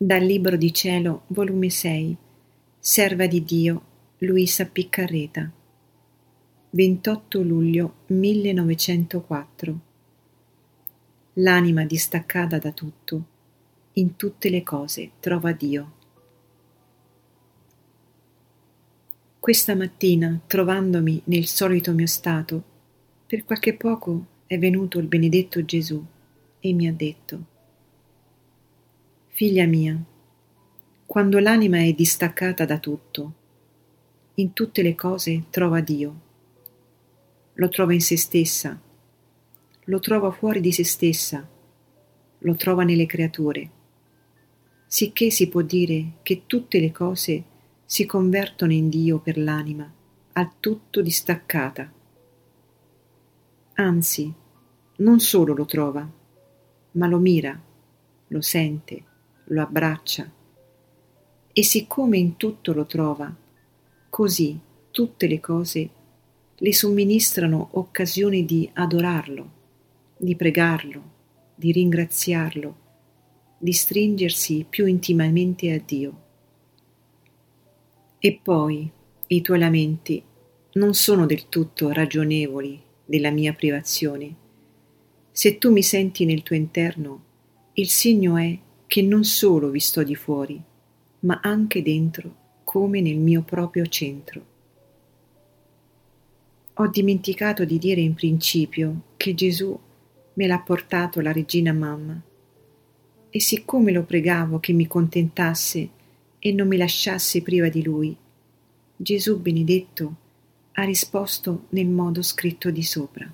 Dal Libro di Cielo, volume 6, Serva di Dio, Luisa Piccarreta. 28 luglio 1904. L'anima distaccata da tutto, in tutte le cose trova Dio. Questa mattina, trovandomi nel solito mio stato, per qualche poco è venuto il benedetto Gesù e mi ha detto Figlia mia, quando l'anima è distaccata da tutto, in tutte le cose trova Dio. Lo trova in se stessa, lo trova fuori di se stessa, lo trova nelle creature, sicché si può dire che tutte le cose si convertono in Dio per l'anima, al tutto distaccata. Anzi, non solo lo trova, ma lo mira, lo sente, lo abbraccia e siccome in tutto lo trova, così tutte le cose le somministrano occasioni di adorarlo, di pregarlo, di ringraziarlo, di stringersi più intimamente a Dio. E poi i tuoi lamenti non sono del tutto ragionevoli della mia privazione. Se tu mi senti nel tuo interno, il segno è che non solo vi sto di fuori, ma anche dentro, come nel mio proprio centro. Ho dimenticato di dire in principio che Gesù me l'ha portato la regina mamma, e siccome lo pregavo che mi contentasse e non mi lasciasse priva di lui, Gesù benedetto ha risposto nel modo scritto di sopra.